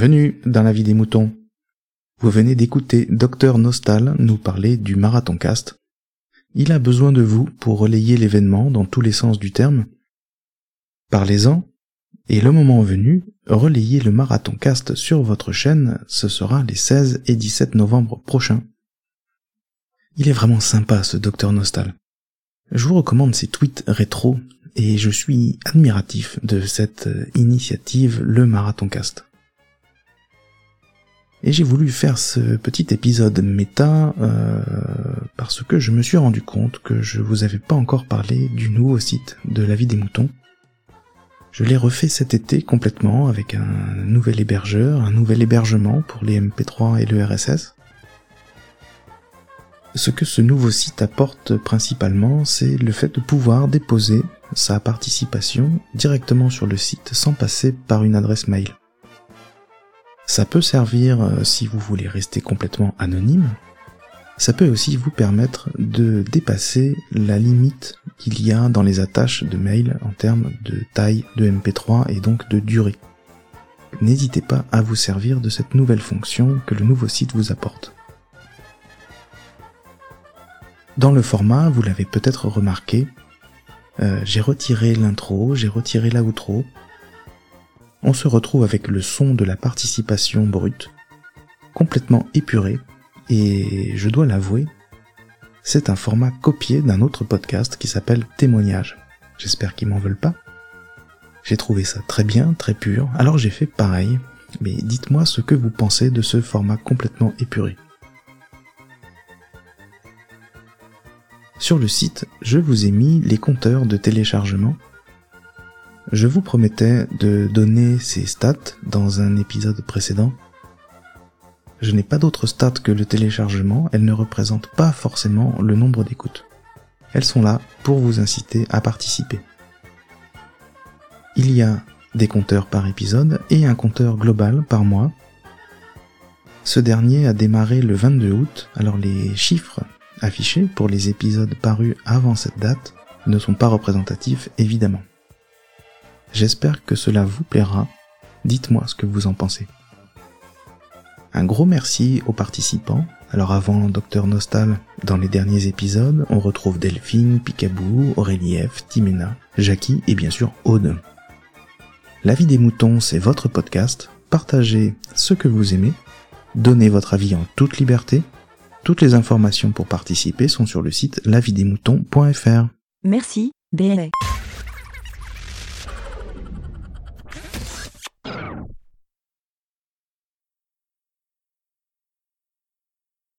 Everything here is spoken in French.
Bienvenue dans la vie des moutons. Vous venez d'écouter Docteur Nostal nous parler du marathon cast. Il a besoin de vous pour relayer l'événement dans tous les sens du terme. Parlez-en, et le moment venu, relayez le marathon cast sur votre chaîne, ce sera les 16 et 17 novembre prochains. Il est vraiment sympa ce Docteur Nostal. Je vous recommande ses tweets rétro et je suis admiratif de cette initiative Le Marathon Cast. Et j'ai voulu faire ce petit épisode méta euh, parce que je me suis rendu compte que je vous avais pas encore parlé du nouveau site de la vie des moutons. Je l'ai refait cet été complètement avec un nouvel hébergeur, un nouvel hébergement pour les MP3 et le RSS. Ce que ce nouveau site apporte principalement, c'est le fait de pouvoir déposer sa participation directement sur le site sans passer par une adresse mail. Ça peut servir euh, si vous voulez rester complètement anonyme. Ça peut aussi vous permettre de dépasser la limite qu'il y a dans les attaches de mail en termes de taille de MP3 et donc de durée. N'hésitez pas à vous servir de cette nouvelle fonction que le nouveau site vous apporte. Dans le format, vous l'avez peut-être remarqué, euh, j'ai retiré l'intro, j'ai retiré l'outro, on se retrouve avec le son de la participation brute, complètement épuré, et je dois l'avouer, c'est un format copié d'un autre podcast qui s'appelle Témoignage. J'espère qu'ils m'en veulent pas. J'ai trouvé ça très bien, très pur, alors j'ai fait pareil, mais dites-moi ce que vous pensez de ce format complètement épuré. Sur le site, je vous ai mis les compteurs de téléchargement je vous promettais de donner ces stats dans un épisode précédent. Je n'ai pas d'autres stats que le téléchargement, elles ne représentent pas forcément le nombre d'écoutes. Elles sont là pour vous inciter à participer. Il y a des compteurs par épisode et un compteur global par mois. Ce dernier a démarré le 22 août, alors les chiffres affichés pour les épisodes parus avant cette date ne sont pas représentatifs évidemment. J'espère que cela vous plaira. Dites-moi ce que vous en pensez. Un gros merci aux participants. Alors avant Docteur Nostal, dans les derniers épisodes, on retrouve Delphine, Picaboo, Aurélie F, Timena, Jackie et bien sûr Aude. La vie des moutons, c'est votre podcast. Partagez ce que vous aimez. Donnez votre avis en toute liberté. Toutes les informations pour participer sont sur le site lavidesmoutons.fr. Merci, BLA.